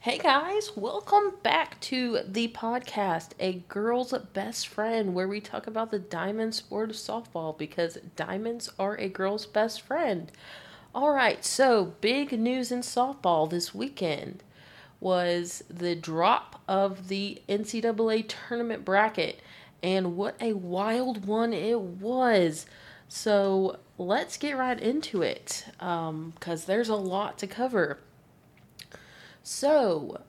Hey guys, welcome back to the podcast, A Girl's Best Friend, where we talk about the diamond sport of softball because diamonds are a girl's best friend. All right, so big news in softball this weekend was the drop of the NCAA tournament bracket, and what a wild one it was. So let's get right into it because um, there's a lot to cover. So,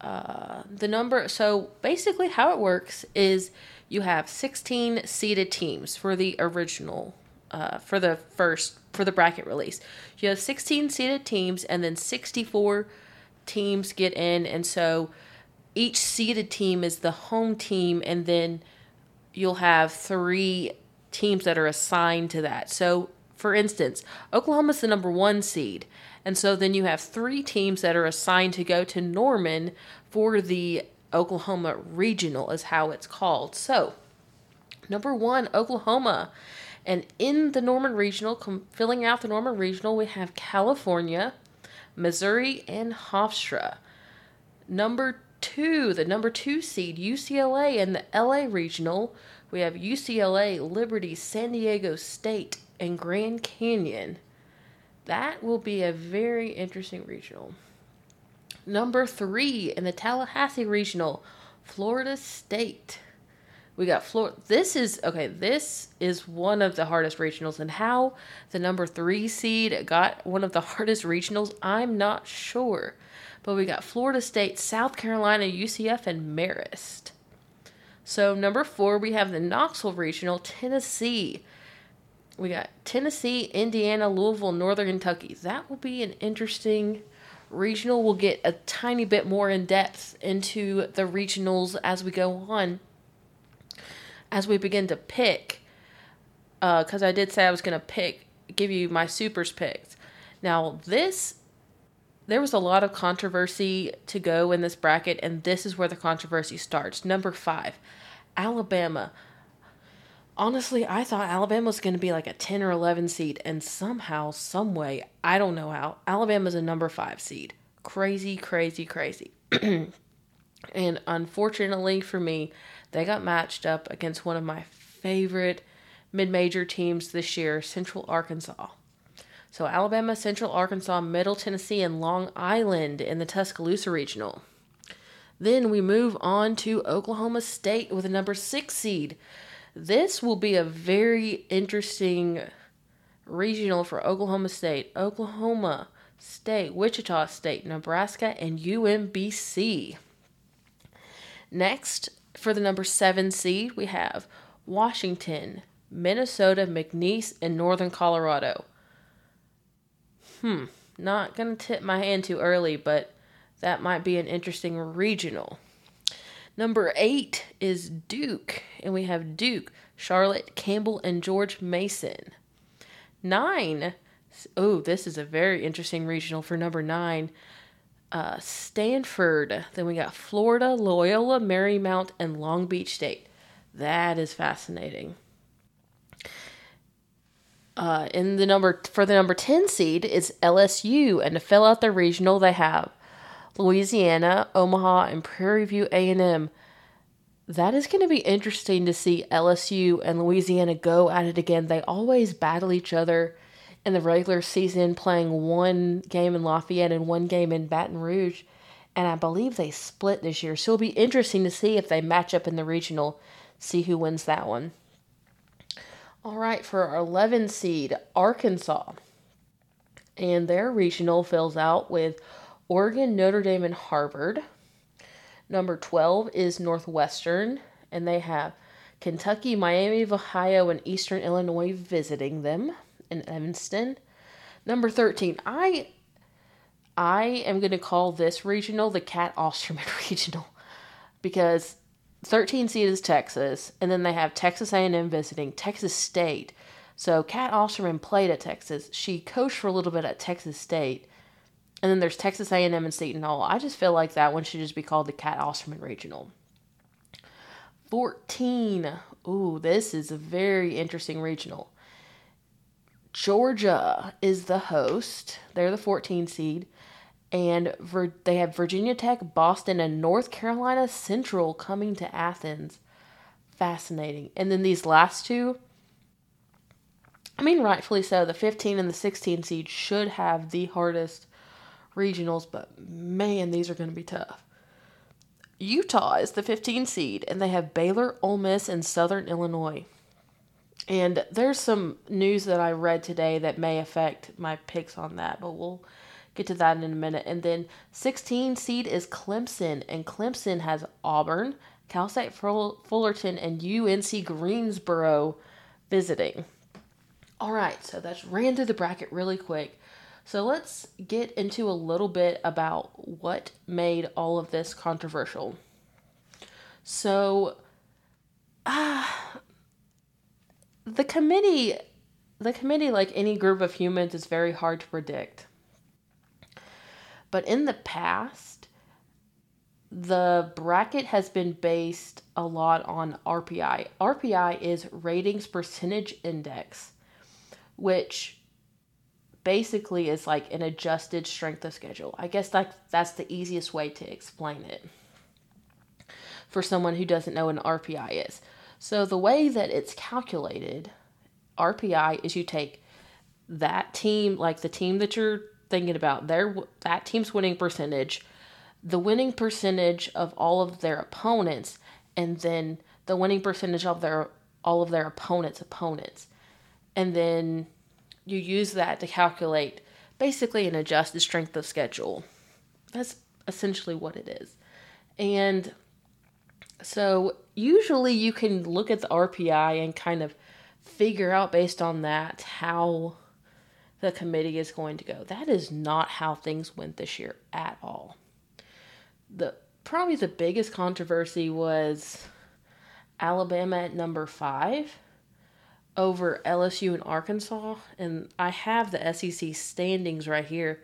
uh, the number, so basically, how it works is you have 16 seeded teams for the original, uh, for the first, for the bracket release. You have 16 seeded teams, and then 64 teams get in, and so each seeded team is the home team, and then you'll have three teams that are assigned to that. So, for instance, Oklahoma's the number one seed. And so then you have three teams that are assigned to go to Norman for the Oklahoma Regional, is how it's called. So, number one, Oklahoma. And in the Norman Regional, filling out the Norman Regional, we have California, Missouri, and Hofstra. Number two, the number two seed, UCLA, and the LA Regional, we have UCLA, Liberty, San Diego State, and Grand Canyon. That will be a very interesting regional. Number three in the Tallahassee regional, Florida State. We got Florida. This is okay. This is one of the hardest regionals, and how the number three seed got one of the hardest regionals, I'm not sure. But we got Florida State, South Carolina, UCF, and Marist. So number four, we have the Knoxville regional, Tennessee, we got Tennessee, Indiana, Louisville, Northern Kentucky. That will be an interesting regional. We'll get a tiny bit more in depth into the regionals as we go on, as we begin to pick. Because uh, I did say I was going to pick, give you my supers picks. Now, this, there was a lot of controversy to go in this bracket, and this is where the controversy starts. Number five, Alabama honestly, I thought Alabama was going to be like a 10 or 11 seed, and somehow, some way, I don't know how, Alabama's a number five seed. Crazy, crazy, crazy. and unfortunately for me, they got matched up against one of my favorite mid major teams this year, Central Arkansas. So, Alabama, Central Arkansas, Middle Tennessee, and Long Island in the Tuscaloosa Regional. Then we move on to Oklahoma State with a number six seed this will be a very interesting regional for Oklahoma State, Oklahoma State, Wichita State, Nebraska, and UMBC. Next, for the number seven seed, we have Washington, Minnesota, McNeese, and Northern Colorado. Hmm, not going to tip my hand too early, but that might be an interesting regional. Number eight is Duke, and we have Duke, Charlotte, Campbell, and George Mason. Nine, oh, this is a very interesting regional for number nine. Uh, Stanford. Then we got Florida, Loyola, Marymount, and Long Beach State. That is fascinating. Uh, in the number for the number 10 seed is LSU and to fill out their regional they have Louisiana, Omaha, and Prairie View A&M. That is going to be interesting to see LSU and Louisiana go at it again. They always battle each other in the regular season, playing one game in Lafayette and one game in Baton Rouge. And I believe they split this year. So it'll be interesting to see if they match up in the regional, see who wins that one. All right, for our 11 seed, Arkansas. And their regional fills out with Oregon, Notre Dame, and Harvard. Number 12 is Northwestern, and they have Kentucky, Miami of Ohio, and Eastern Illinois visiting them in Evanston. Number 13, I I am going to call this regional the Cat Osterman regional because 13 seed is Texas, and then they have Texas A&M visiting Texas State. So Cat Osterman played at Texas. She coached for a little bit at Texas State, and then there's Texas A&M and Seton Hall. I just feel like that one should just be called the Cat Osterman Regional. 14. Ooh, this is a very interesting regional. Georgia is the host. They're the 14 seed. and Vir- they have Virginia Tech, Boston, and North Carolina Central coming to Athens. Fascinating. And then these last two, I mean, rightfully so. The 15 and the 16 seed should have the hardest regionals, but man, these are going to be tough. Utah is the 15 seed, and they have Baylor, Ole Miss, and Southern Illinois. And there's some news that I read today that may affect my picks on that, but we'll get to that in a minute. And then 16 seed is Clemson, and Clemson has Auburn, Cal State Fullerton, and UNC Greensboro visiting. All right, so that's ran through the bracket really quick. So let's get into a little bit about what made all of this controversial. So, uh, the committee the committee like any group of humans is very hard to predict but in the past the bracket has been based a lot on RPI. RPI is ratings percentage index, which basically is like an adjusted strength of schedule. I guess like that's the easiest way to explain it for someone who doesn't know what an RPI is. So the way that it's calculated, RPI is you take that team, like the team that you're thinking about, their that team's winning percentage, the winning percentage of all of their opponents, and then the winning percentage of their all of their opponents' opponents. And then you use that to calculate basically an adjusted strength of schedule. That's essentially what it is. And so usually you can look at the RPI and kind of figure out based on that how the committee is going to go. That is not how things went this year at all. The probably the biggest controversy was Alabama at number 5 over LSU and Arkansas and I have the SEC standings right here.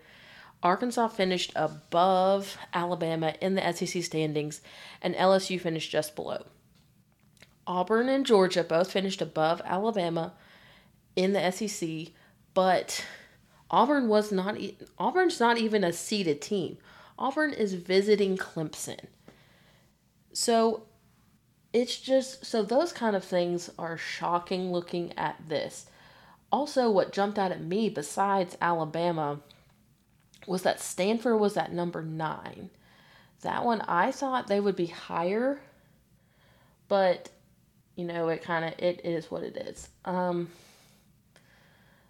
Arkansas finished above Alabama in the SEC standings, and LSU finished just below. Auburn and Georgia both finished above Alabama in the SEC, but Auburn was not Auburn's not even a seeded team. Auburn is visiting Clemson. So it's just so those kind of things are shocking looking at this. Also, what jumped out at me besides Alabama was that Stanford was at number nine. That one I thought they would be higher, but you know it kind of it is what it is. Um,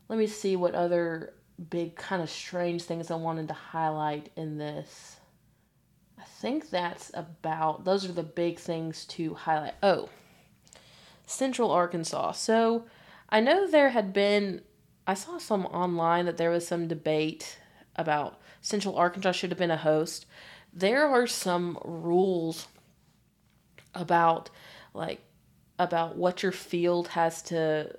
let me see what other big kind of strange things I wanted to highlight in this. Think that's about those are the big things to highlight. Oh, Central Arkansas. So I know there had been I saw some online that there was some debate about Central Arkansas should have been a host. There are some rules about like about what your field has to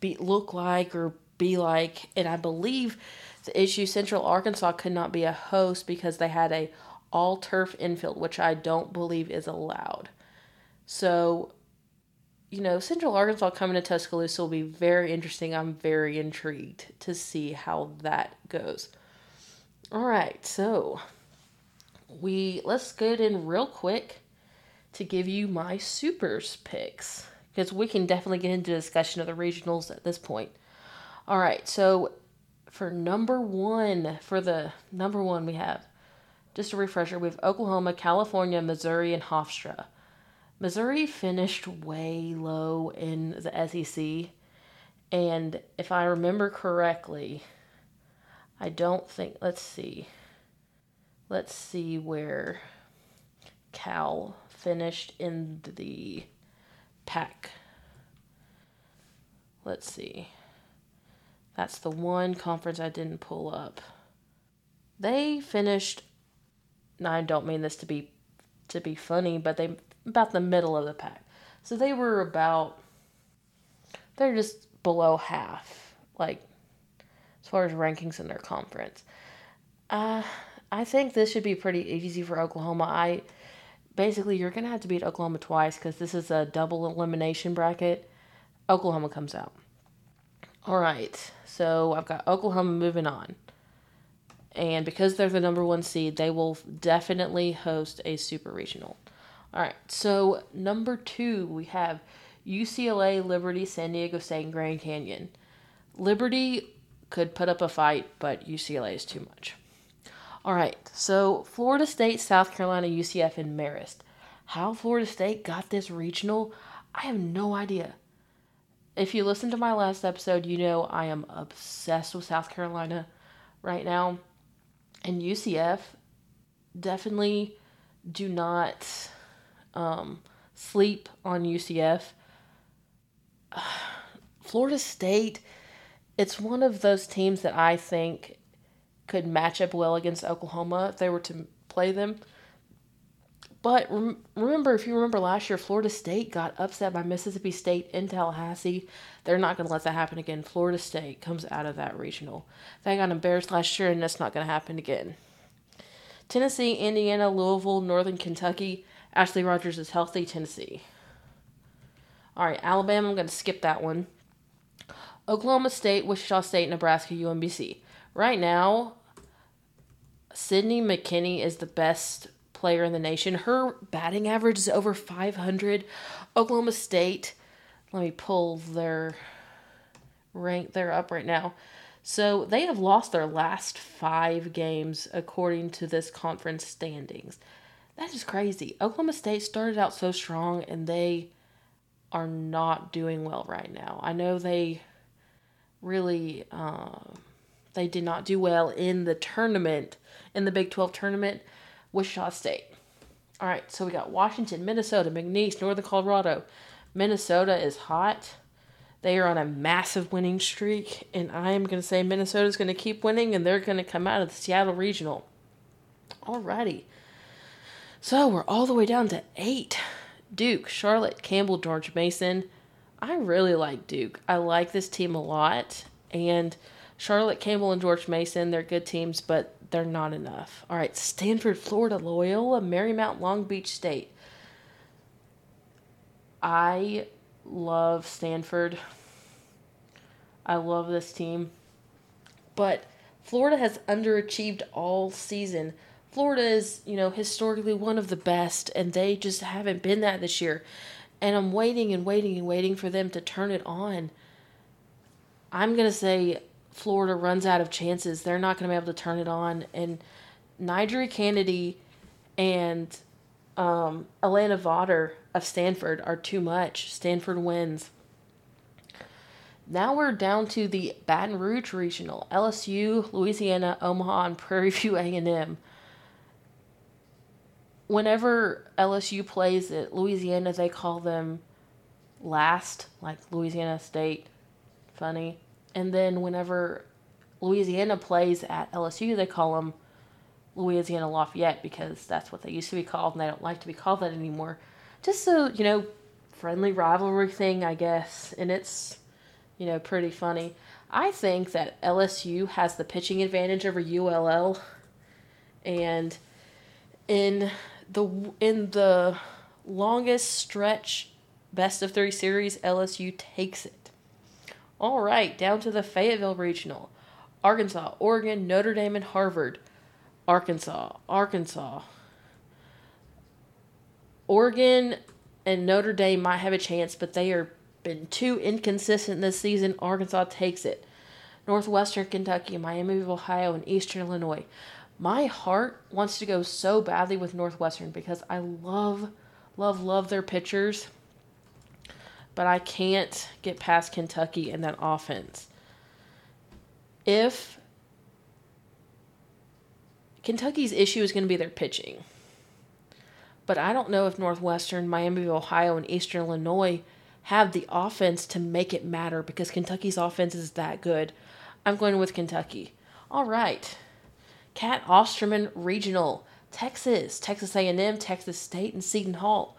be look like or be like and I believe the issue Central Arkansas could not be a host because they had a all turf infield which I don't believe is allowed. So you know, Central Arkansas coming to Tuscaloosa will be very interesting. I'm very intrigued to see how that goes. All right, so we let's get in real quick to give you my supers picks because we can definitely get into discussion of the regionals at this point. All right, so for number one, for the number one, we have just a refresher. We have Oklahoma, California, Missouri, and Hofstra. Missouri finished way low in the SEC, and if I remember correctly, I don't think. Let's see. Let's see where Cal finished in the pack. Let's see. That's the one conference I didn't pull up. They finished. I don't mean this to be to be funny, but they about the middle of the pack. So they were about they're just below half, like as far as rankings in their conference. Uh, I think this should be pretty easy for Oklahoma. I basically you're gonna have to beat Oklahoma twice because this is a double elimination bracket. Oklahoma comes out. All right, so I've got Oklahoma moving on, And because they're the number one seed, they will definitely host a super regional. All right, so number two, we have UCLA, Liberty, San Diego State, and Grand Canyon. Liberty could put up a fight, but UCLA is too much. All right, so Florida State, South Carolina, UCF, and Marist. How Florida State got this regional, I have no idea. If you listen to my last episode, you know I am obsessed with South Carolina right now. And UCF definitely do not um, sleep on UCF. Florida State, it's one of those teams that I think could match up well against Oklahoma if they were to play them. But rem- remember, if you remember last year, Florida State got upset by Mississippi State in Tallahassee. They're not going to let that happen again. Florida State comes out of that regional. They got embarrassed last year, and that's not going to happen again. Tennessee, Indiana, Louisville, Northern Kentucky. Ashley Rogers is healthy. Tennessee. All right, Alabama, I'm going to skip that one. Oklahoma State, Wichita State, Nebraska, UMBC. Right now, Sydney McKinney is the best player in the nation. Her batting average is over 500. Oklahoma State, let me pull their rank. They're up right now. So they have lost their last five games according to this conference standings. That is crazy. Oklahoma State started out so strong and they are not doing well right now. I know they really uh, they did not do well in the tournament in the Big 12 tournament Wichita State. All right, so we got Washington, Minnesota, McNeese, Northern Colorado. Minnesota is hot. They are on a massive winning streak, and I am going to say Minnesota is going to keep winning, and they're going to come out of the Seattle Regional. Alrighty. So we're all the way down to eight. Duke, Charlotte, Campbell, George Mason. I really like Duke. I like this team a lot. And Charlotte, Campbell, and George Mason, they're good teams, but they're not enough. All right, Stanford, Florida, Loyola, Marymount, Long Beach State. I love Stanford. I love this team. But Florida has underachieved all season. Florida is, you know, historically one of the best, and they just haven't been that this year. And I'm waiting and waiting and waiting for them to turn it on. I'm going to say Florida runs out of chances, they're not going to be able to turn it on. And NiJaree Canady and um, Alana Vawter of Stanford are too much. Stanford wins. Now we're down to the Baton Rouge Regional. LSU, Louisiana, Omaha, and Prairie View A&M. Whenever LSU plays at Louisiana, they call them last, like Louisiana State. Funny. And then whenever Louisiana plays at LSU, they call them Louisiana Lafayette because that's what they used to be called, and they don't like to be called that anymore. Just so you know, friendly rivalry thing, I guess, and it's you know pretty funny. I think that LSU has the pitching advantage over ULL, and in the in the longest stretch best of three series, LSU takes it. All right, down to the Fayetteville Regional. Arkansas, Oregon, Notre Dame, and Harvard. Arkansas, Arkansas. Oregon and Notre Dame might have a chance, but they are been too inconsistent this season. Arkansas takes it. Northwestern Kentucky, Miami of Ohio, and Eastern Illinois. My heart wants to go so badly with Northwestern because I love, love, love their pitchers but I can't get past Kentucky in that offense. If Kentucky's issue is going to be their pitching, but I don't know if Northwestern, Miami Ohio, and Eastern Illinois have the offense to make it matter because Kentucky's offense is that good. I'm going with Kentucky. All right. Cat Osterman Regional, Texas, Texas A&M, Texas State, and Seton Hall.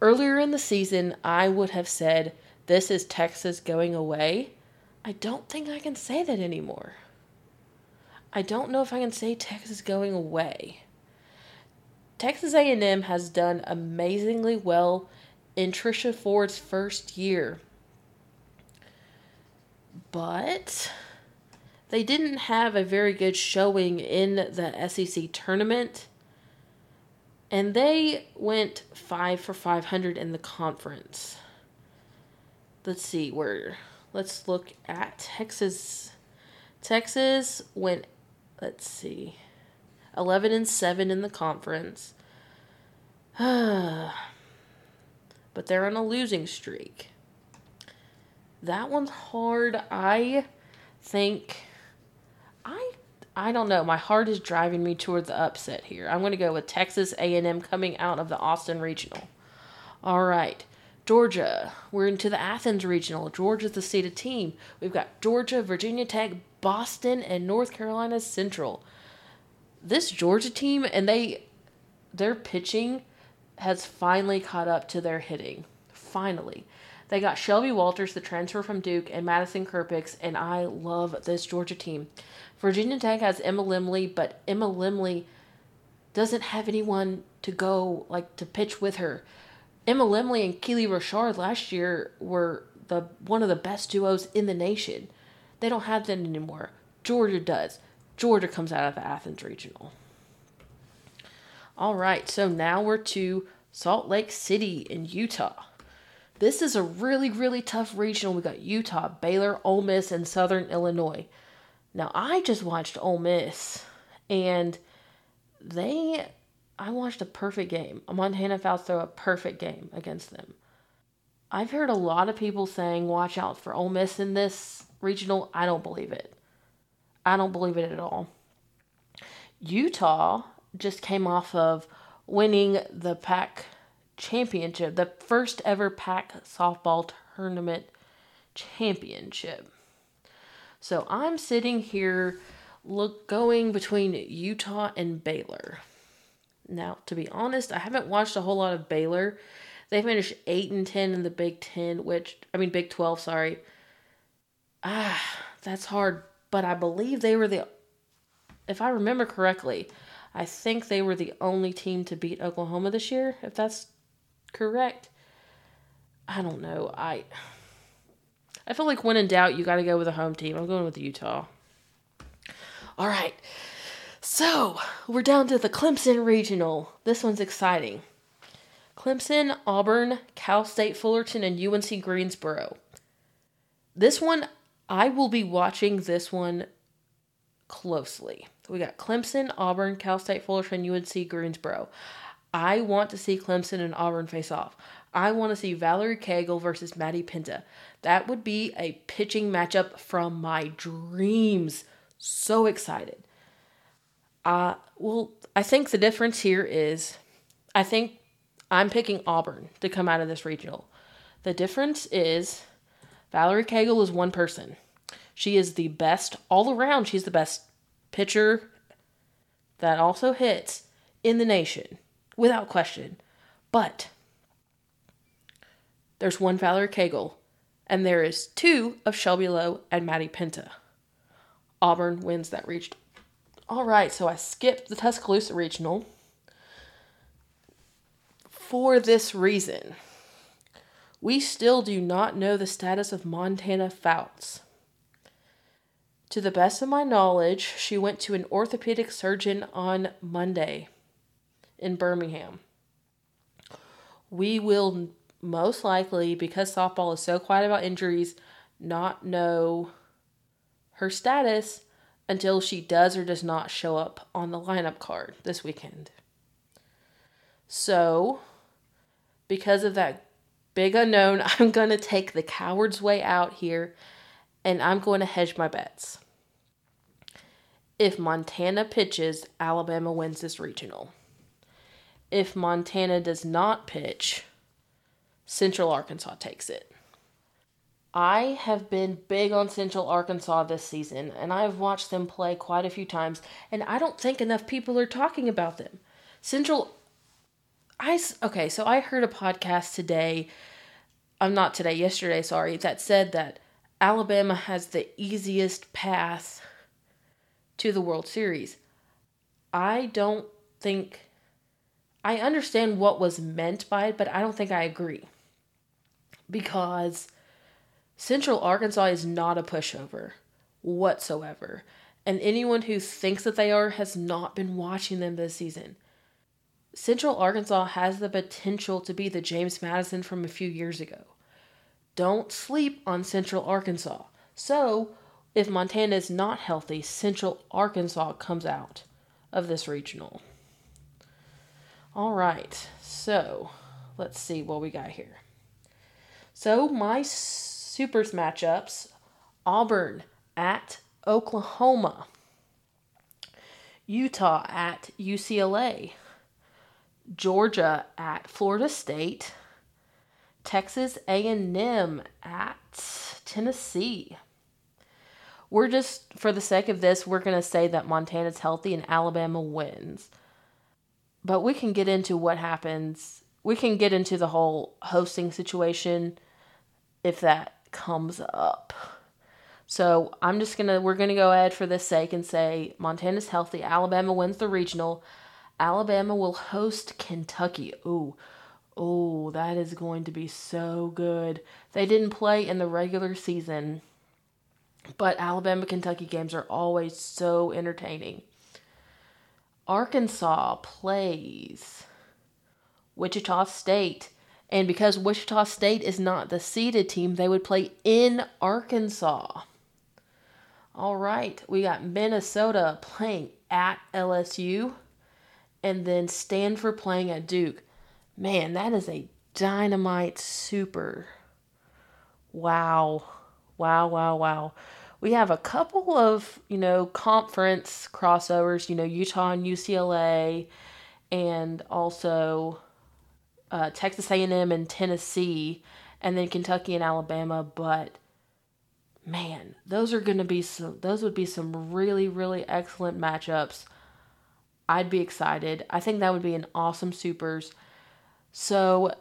Earlier in the season, I would have said, This is Texas going away. I don't think I can say that anymore. I don't know if I can say Texas going away. Texas A&M has done amazingly well in Trisha Ford's first year. But they didn't have a very good showing in the SEC tournament. And they went 5 for 500 in the conference. Let's see where let's look at Texas. Texas went let's see. 11 and 7 in the conference. but they're on a losing streak. That one's hard. I think I I don't know. My heart is driving me toward the upset here. I'm going to go with Texas A&M coming out of the Austin Regional. All right. Georgia. We're into the Athens Regional. Georgia's the seeded team. We've got Georgia, Virginia Tech, Boston, and North Carolina Central. This Georgia team and they their pitching has finally caught up to their hitting. Finally. They got Shelby Walters, the transfer from Duke, and Madison Kerpix, and I love this Georgia team. Virginia Tech has Emma Lemley, but Emma Lemley doesn't have anyone to go like to pitch with her. Emma Lemley and Keely Rochard last year were the one of the best duos in the nation. They don't have that anymore. Georgia does. Georgia comes out of the Athens Regional. All right, so now we're to Salt Lake City in Utah. This is a really, really tough regional. We got Utah, Baylor, Ole Miss, and Southern Illinois. Now, I just watched Ole Miss, and they, I watched a perfect game. Montana Fouts throw a perfect game against them. I've heard a lot of people saying, watch out for Ole Miss in this regional. I don't believe it. I don't believe it at all. Utah just came off of winning the Pac championship, the first ever Pac softball tournament championship. So I'm sitting here look going between Utah and Baylor. Now, to be honest, I haven't watched a whole lot of Baylor. They finished 8 and 10 in the Big 10, which I mean Big 12, sorry. Ah, that's hard, but I believe they were the if I remember correctly, I think they were the only team to beat Oklahoma this year, if that's correct. I don't know. I I feel like when in doubt, you got to go with a home team. I'm going with Utah. All right. So, we're down to the Clemson Regional. This one's exciting. Clemson, Auburn, Cal State Fullerton, and UNC Greensboro. This one, I will be watching this one closely. We got Clemson, Auburn, Cal State Fullerton, UNC Greensboro. I want to see Clemson and Auburn face off. I want to see Valerie Cagle versus Maddie Penta. That would be a pitching matchup from my dreams. So excited. Uh, well, I think the difference here is I think I'm picking Auburn to come out of this regional. The difference is Valerie Cagle is one person. She is the best all around. She's the best pitcher that also hits in the nation without question. But there's one Valerie Cagle, and there is two of Shelby Lowe and Maddie Penta. Auburn wins that region. All right, so I skipped the Tuscaloosa regional for this reason. We still do not know the status of Montana Fouts. To the best of my knowledge, she went to an orthopedic surgeon on Monday in Birmingham. We will most likely, because softball is so quiet about injuries, not know her status until she does or does not show up on the lineup card this weekend. So, because of that big unknown, I'm going to take the coward's way out here and I'm going to hedge my bets. If Montana pitches, Alabama wins this regional if Montana does not pitch, Central Arkansas takes it. I have been big on Central Arkansas this season, and I've watched them play quite a few times, and I don't think enough people are talking about them. Central, I okay, so I heard a podcast today. I'm um, not today, yesterday, sorry, that said that Alabama has the easiest path to the World Series. I don't think I understand what was meant by it, but I don't think I agree. Because Central Arkansas is not a pushover. whatsoever. And anyone who thinks that they are has not been watching them this season. Central Arkansas has the potential to be the James Madison from a few years ago. Don't sleep on Central Arkansas. So, if Montana is not healthy, Central Arkansas comes out of this regional. All right, so let's see what we got here. So, my supers matchups Auburn at Oklahoma, Utah at UCLA, Georgia at Florida State, Texas A&M at Tennessee. We're just for the sake of this, we're going to say that Montana's healthy and Alabama wins. But we can get into what happens. We can get into the whole hosting situation if that comes up. So I'm just gonna we're gonna go ahead for this sake and say Montana's healthy. Alabama wins the regional. Alabama will host Kentucky. Ooh, oh, that is going to be so good. They didn't play in the regular season, but Alabama Kentucky games are always so entertaining. Arkansas plays Wichita State. And because Wichita State is not the seeded team, they would play in Arkansas. All right, we got Minnesota playing at LSU and then Stanford playing at Duke. Man, that is a dynamite super. Wow. Wow, wow, wow. We have a couple of, you know, conference crossovers, you know, Utah and UCLA and also uh, Texas A&M and Tennessee and then Kentucky and Alabama, but man, those are going to be some those would be some really really excellent matchups. I'd be excited. I think that would be an awesome supers. So,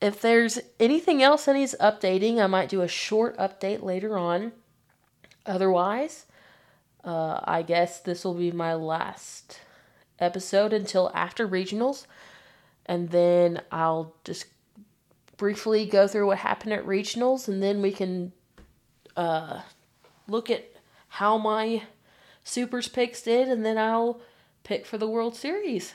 if there's anything else that needs updating, I might do a short update later on. Otherwise, uh, I guess this will be my last episode until after regionals, and then I'll just briefly go through what happened at regionals, and then we can uh, look at how my supers picks did, and then I'll pick for the World Series.